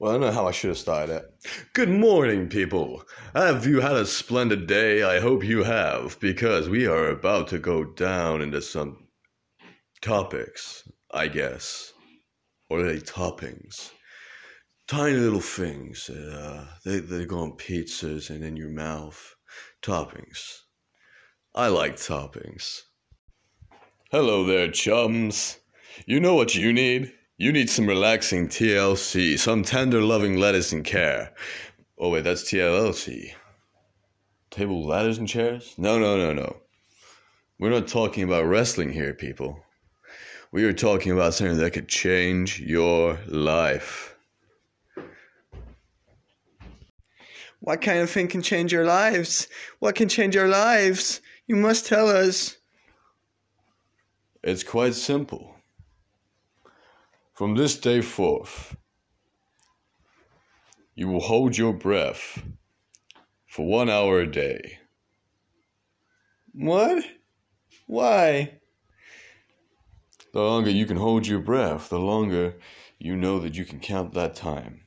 Well, I don't know how I should have started it. Good morning, people. Have you had a splendid day? I hope you have, because we are about to go down into some topics, I guess. Or are they toppings? Tiny little things. Uh, they, they go on pizzas and in your mouth. Toppings. I like toppings. Hello there, chums. You know what you need? You need some relaxing TLC, some tender loving lettuce and care. Oh, wait, that's TLC. Table, ladders, and chairs? No, no, no, no. We're not talking about wrestling here, people. We are talking about something that could change your life. What kind of thing can change our lives? What can change our lives? You must tell us. It's quite simple. From this day forth, you will hold your breath for one hour a day. What? Why? The longer you can hold your breath, the longer you know that you can count that time.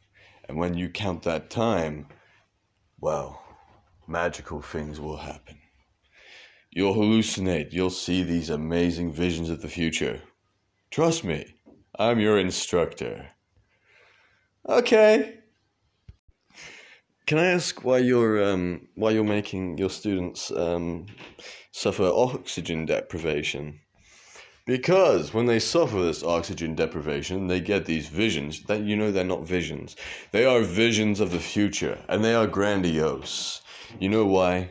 And when you count that time, well, magical things will happen. You'll hallucinate, you'll see these amazing visions of the future. Trust me. I'm your instructor. Okay. Can I ask why you're um, why you're making your students um, suffer oxygen deprivation? Because when they suffer this oxygen deprivation, they get these visions that you know they're not visions. They are visions of the future, and they are grandiose. You know why?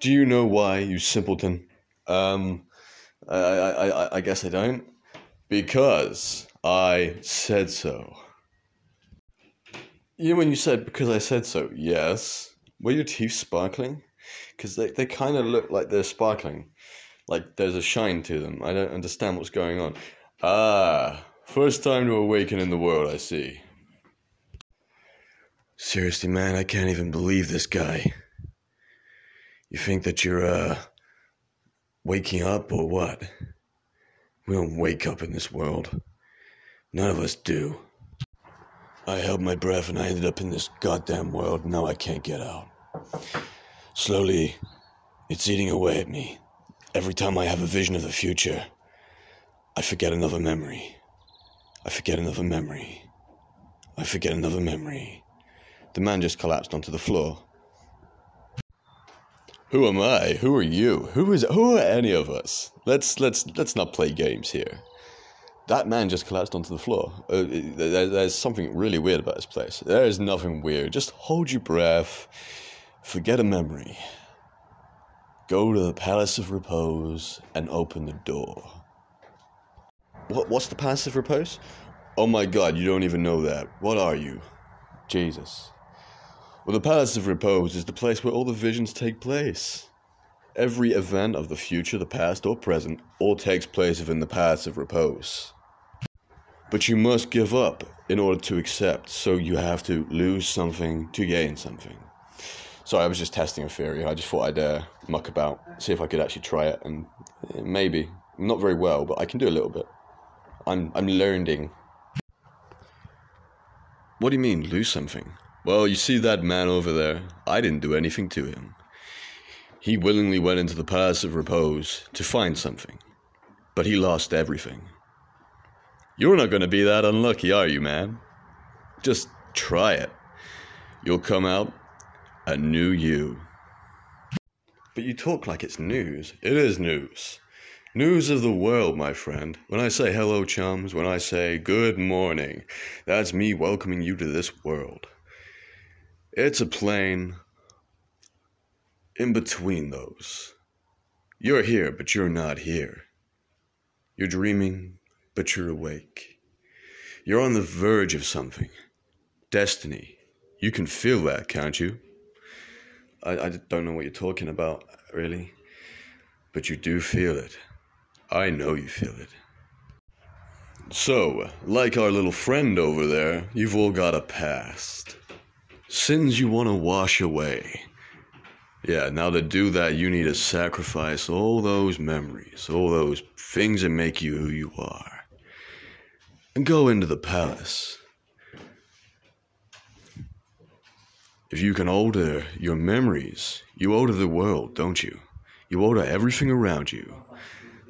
Do you know why, you simpleton? Um, I, I, I, I guess I don't. Because I said so. You know when you said because I said so? Yes. Were your teeth sparkling? Because they, they kind of look like they're sparkling. Like there's a shine to them. I don't understand what's going on. Ah, first time to awaken in the world, I see. Seriously, man, I can't even believe this guy. You think that you're, uh, waking up or what? We don't wake up in this world. None of us do. I held my breath and I ended up in this goddamn world. Now I can't get out. Slowly, it's eating away at me. Every time I have a vision of the future, I forget another memory. I forget another memory. I forget another memory. The man just collapsed onto the floor. Who am I? Who are you? Who is who are any of us? Let's let's let's not play games here. That man just collapsed onto the floor. Uh, there, there's something really weird about this place. There is nothing weird. Just hold your breath. Forget a memory. Go to the Palace of Repose and open the door. What, what's the Palace of Repose? Oh my god, you don't even know that. What are you? Jesus. Well, the Palace of Repose is the place where all the visions take place. Every event of the future, the past, or present all takes place within the Palace of Repose. But you must give up in order to accept, so you have to lose something to gain something. Sorry, I was just testing a theory. I just thought I'd uh, muck about, see if I could actually try it, and uh, maybe not very well, but I can do a little bit. I'm I'm learning. What do you mean lose something? Well, you see that man over there? I didn't do anything to him. He willingly went into the Palace of Repose to find something, but he lost everything. You're not going to be that unlucky, are you, man? Just try it. You'll come out a new you. But you talk like it's news. It is news. News of the world, my friend. When I say hello, chums, when I say good morning, that's me welcoming you to this world. It's a plane in between those. You're here, but you're not here. You're dreaming, but you're awake. You're on the verge of something. Destiny. You can feel that, can't you? I, I don't know what you're talking about, really. But you do feel it. I know you feel it. So, like our little friend over there, you've all got a past sins you want to wash away. Yeah, now to do that, you need to sacrifice all those memories, all those things that make you who you are, and go into the palace. If you can alter your memories, you alter the world, don't you? You alter everything around you.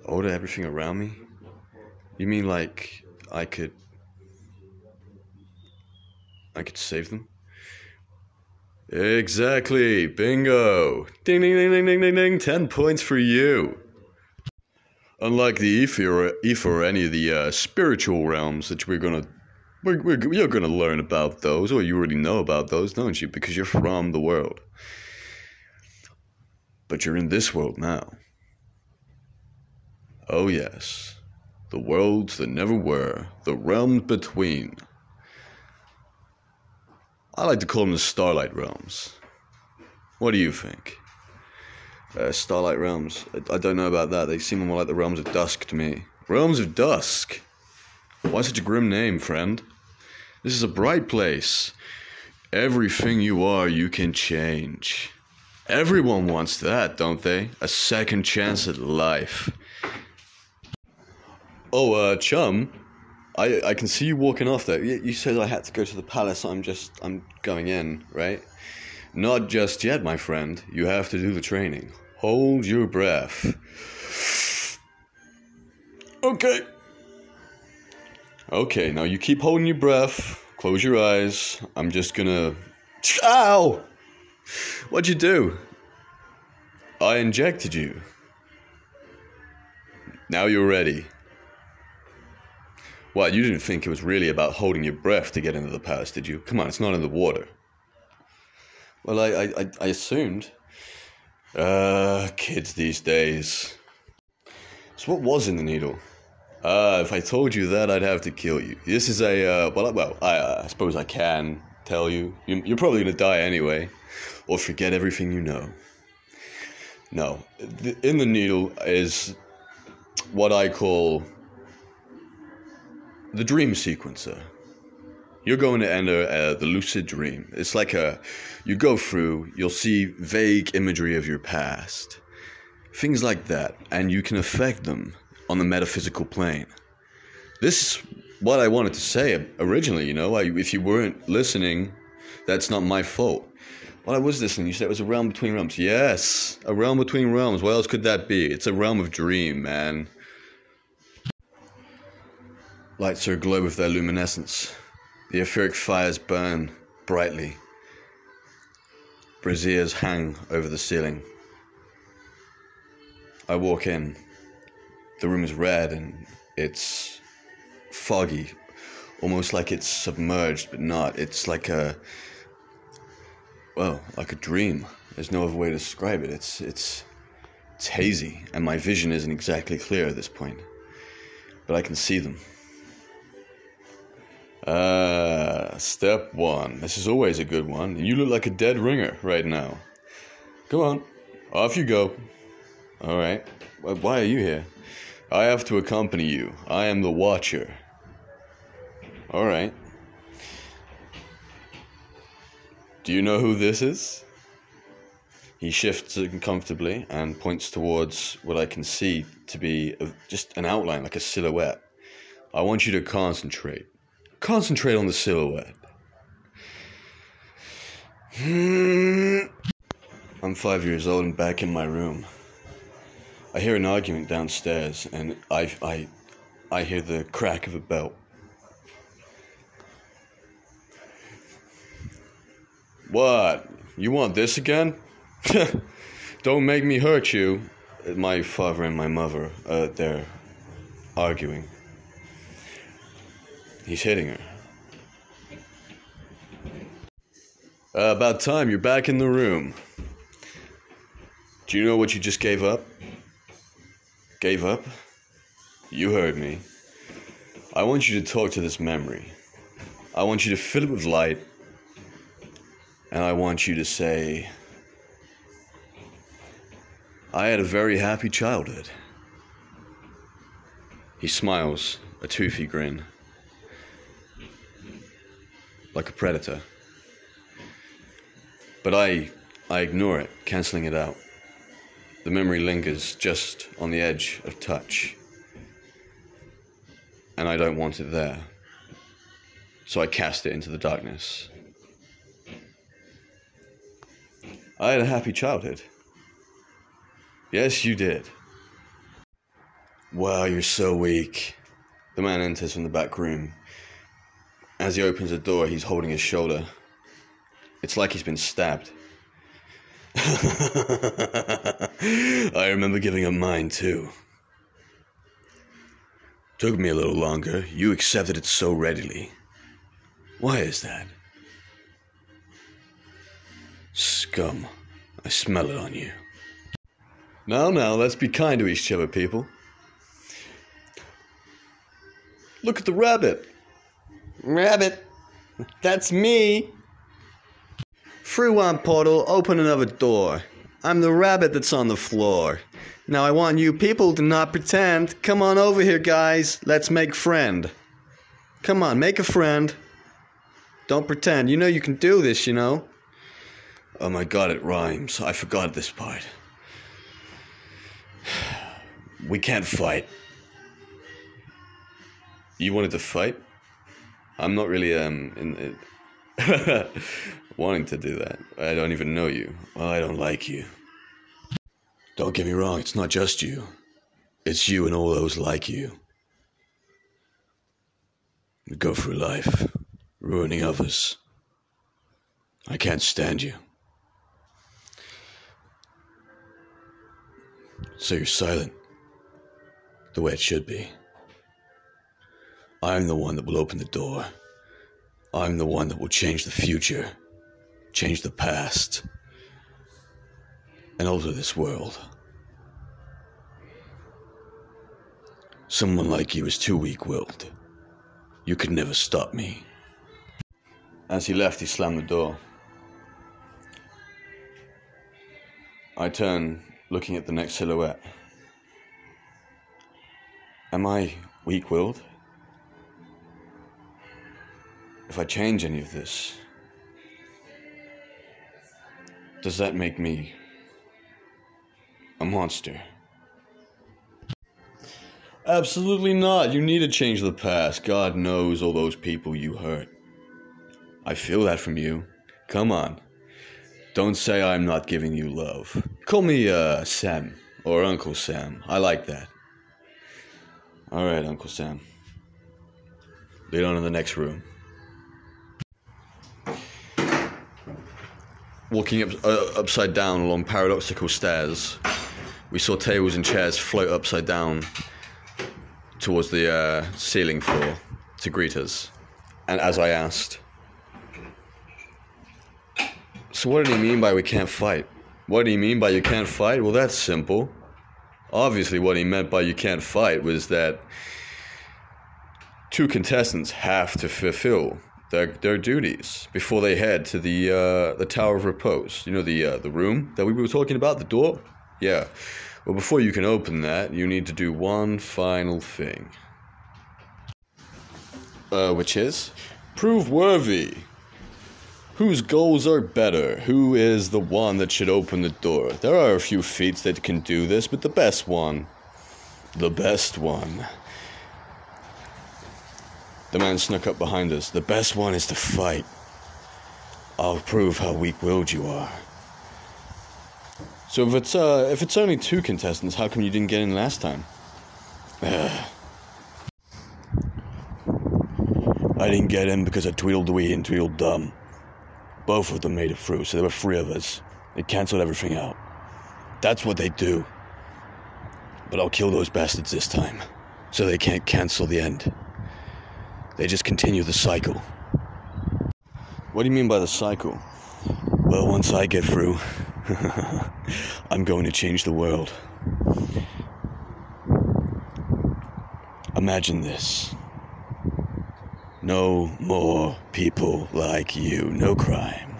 Alter everything around me? You mean like I could. I could save them? Exactly. Bingo. Ding, ding, ding, ding, ding, ding, ding. 10 points for you. Unlike the ether, or any of the uh, spiritual realms that we're gonna, we're, we're, you're gonna learn about those, or you already know about those, don't you? Because you're from the world. But you're in this world now. Oh yes, the worlds that never were, the realms between. I like to call them the Starlight Realms. What do you think? Uh, Starlight Realms. I, I don't know about that. They seem more like the Realms of Dusk to me. Realms of Dusk? Why such a grim name, friend? This is a bright place. Everything you are, you can change. Everyone wants that, don't they? A second chance at life. Oh, uh, chum, I I can see you walking off there. You, you said I had to go to the palace. I'm just I'm going in, right? Not just yet, my friend. You have to do the training. Hold your breath. Okay. Okay, now you keep holding your breath. Close your eyes. I'm just gonna. Ow! What'd you do? I injected you. Now you're ready. What, you didn't think it was really about holding your breath to get into the palace, did you? Come on, it's not in the water. Well, I, I, I assumed. Uh, kids these days. So what was in the needle? Uh, if I told you that, I'd have to kill you. This is a, uh, well, well, I, uh, I suppose I can tell you. you. You're probably gonna die anyway, or forget everything you know. No, in the needle is what I call the dream sequencer. You're going to enter uh, the lucid dream. It's like a, you go through, you'll see vague imagery of your past, things like that, and you can affect them on the metaphysical plane. This is what I wanted to say originally, you know. I, if you weren't listening, that's not my fault. Well, I was listening. You said it was a realm between realms. Yes, a realm between realms. What else could that be? It's a realm of dream, man. Lights are aglow with their luminescence. The etheric fires burn brightly. Braziers hang over the ceiling. I walk in. The room is red and it's foggy, almost like it's submerged, but not. It's like a well, like a dream. There's no other way to describe it. It's it's it's hazy, and my vision isn't exactly clear at this point, but I can see them. Uh, step one. This is always a good one. You look like a dead ringer right now. Come on, off you go. All right. Why are you here? I have to accompany you. I am the Watcher. All right. Do you know who this is? He shifts uncomfortably and points towards what I can see to be just an outline, like a silhouette. I want you to concentrate. Concentrate on the silhouette. I'm five years old and back in my room. I hear an argument downstairs, and I, I, I hear the crack of a belt. What? You want this again? Don't make me hurt you. My father and my mother, uh, they're arguing. He's hitting her. Uh, about time, you're back in the room. Do you know what you just gave up? Gave up? You heard me. I want you to talk to this memory. I want you to fill it with light. And I want you to say, I had a very happy childhood. He smiles, a toothy grin like a predator. But I, I ignore it, cancelling it out. The memory lingers just on the edge of touch. And I don't want it there. So I cast it into the darkness. I had a happy childhood. Yes, you did. Wow, you're so weak. The man enters from the back room. As he opens the door, he's holding his shoulder. It's like he's been stabbed. I remember giving up mine too. Took me a little longer. You accepted it so readily. Why is that? Scum. I smell it on you. Now, now, let's be kind to each other, people. Look at the rabbit. Rabbit. That's me. One portal, open another door. I'm the rabbit that's on the floor. Now I want you people to not pretend. Come on over here, guys. Let's make friend. Come on, make a friend. Don't pretend. You know you can do this, you know. Oh my god, it rhymes. I forgot this part. We can't fight. You wanted to fight? I'm not really um in, in wanting to do that. I don't even know you. Well, I don't like you. Don't get me wrong, it's not just you. It's you and all those like you. You go through life, ruining others. I can't stand you. So you're silent, the way it should be. I'm the one that will open the door. I'm the one that will change the future, change the past, and alter this world. Someone like you is too weak willed. You could never stop me. As he left, he slammed the door. I turn, looking at the next silhouette. Am I weak willed? If I change any of this, does that make me a monster? Absolutely not. You need to change the past. God knows all those people you hurt. I feel that from you. Come on. Don't say I'm not giving you love. Call me uh, Sam or Uncle Sam. I like that. All right, Uncle Sam. Lead on to the next room. Walking up, uh, upside down along paradoxical stairs, we saw tables and chairs float upside down towards the uh, ceiling floor to greet us. And as I asked, So, what did he mean by we can't fight? What did he mean by you can't fight? Well, that's simple. Obviously, what he meant by you can't fight was that two contestants have to fulfill their, their duties before they head to the uh, the Tower of Repose. You know the uh, the room that we were talking about, the door. Yeah. Well, before you can open that, you need to do one final thing. Uh, which is prove worthy. Whose goals are better? Who is the one that should open the door? There are a few feats that can do this, but the best one. The best one. The man snuck up behind us. The best one is to fight. I'll prove how weak willed you are. So if it's uh if it's only two contestants, how come you didn't get in last time? I didn't get in because of Tweedledee and Tweedledum. Both of them made it through, so there were three of us. They canceled everything out. That's what they do. But I'll kill those bastards this time, so they can't cancel the end. They just continue the cycle. What do you mean by the cycle? Well, once I get through, I'm going to change the world. Imagine this. No more people like you, no crime.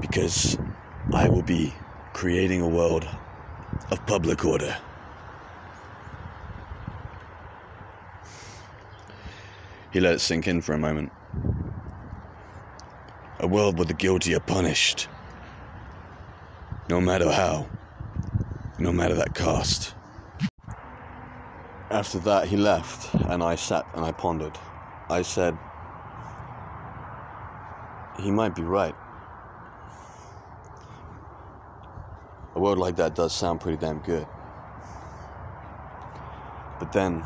Because I will be creating a world of public order. He let it sink in for a moment. A world where the guilty are punished. No matter how. No matter that cost. After that, he left, and I sat and I pondered. I said, He might be right. A world like that does sound pretty damn good. But then,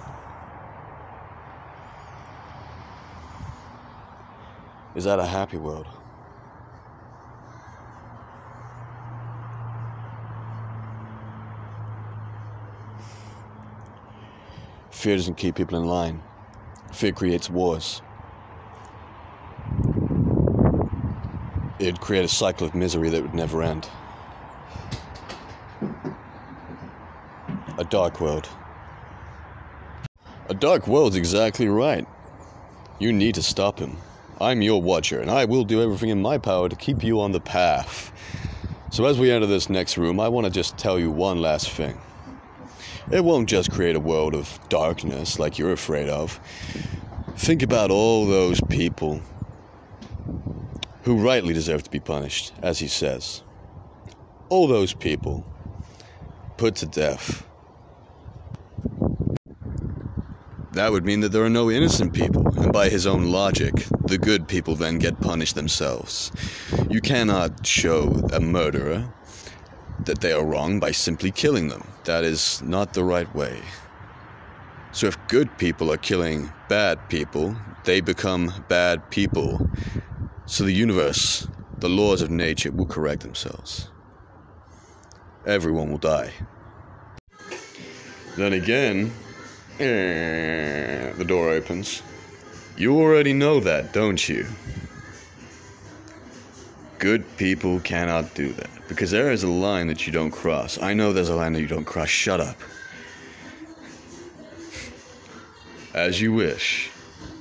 is that a happy world? Fear doesn't keep people in line. Fear creates wars. It'd create a cycle of misery that would never end. A dark world. A dark world's exactly right. You need to stop him. I'm your watcher, and I will do everything in my power to keep you on the path. So, as we enter this next room, I want to just tell you one last thing. It won't just create a world of darkness like you're afraid of. Think about all those people who rightly deserve to be punished, as he says. All those people put to death. That would mean that there are no innocent people, and by his own logic, the good people then get punished themselves. You cannot show a murderer that they are wrong by simply killing them. That is not the right way. So if good people are killing bad people, they become bad people. So the universe, the laws of nature will correct themselves. Everyone will die. Then again, Eh, the door opens. You already know that, don't you? Good people cannot do that because there is a line that you don't cross. I know there's a line that you don't cross. Shut up. As you wish.